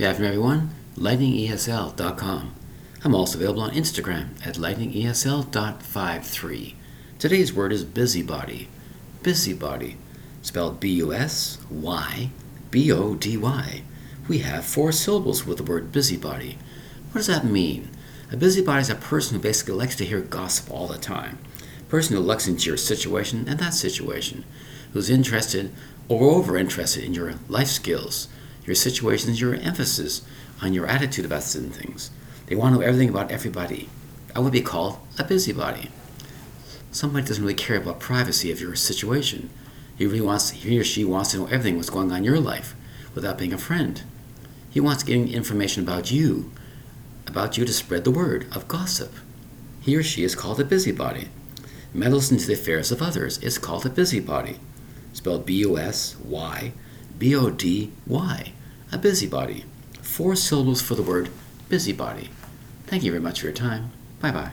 Good afternoon, everyone. LightningESL.com. I'm also available on Instagram at lightningesl.53. Today's word is busybody. Busybody, spelled B U S Y B O D Y. We have four syllables with the word busybody. What does that mean? A busybody is a person who basically likes to hear gossip all the time. A person who looks into your situation and that situation, who's interested or over interested in your life skills, your situations, your emphasis on your attitude about certain things. They want to know everything about everybody. I would be called a busybody. Somebody doesn't really care about privacy of your situation. He really wants he or she wants to know everything what's going on in your life without being a friend. He wants to get information about you, about you to spread the word of gossip. He or she is called a busybody. Meddles into the affairs of others is called a busybody. Spelled B O S Y B O D Y. A busybody. Four syllables for the word busybody. Thank you very much for your time. Bye bye.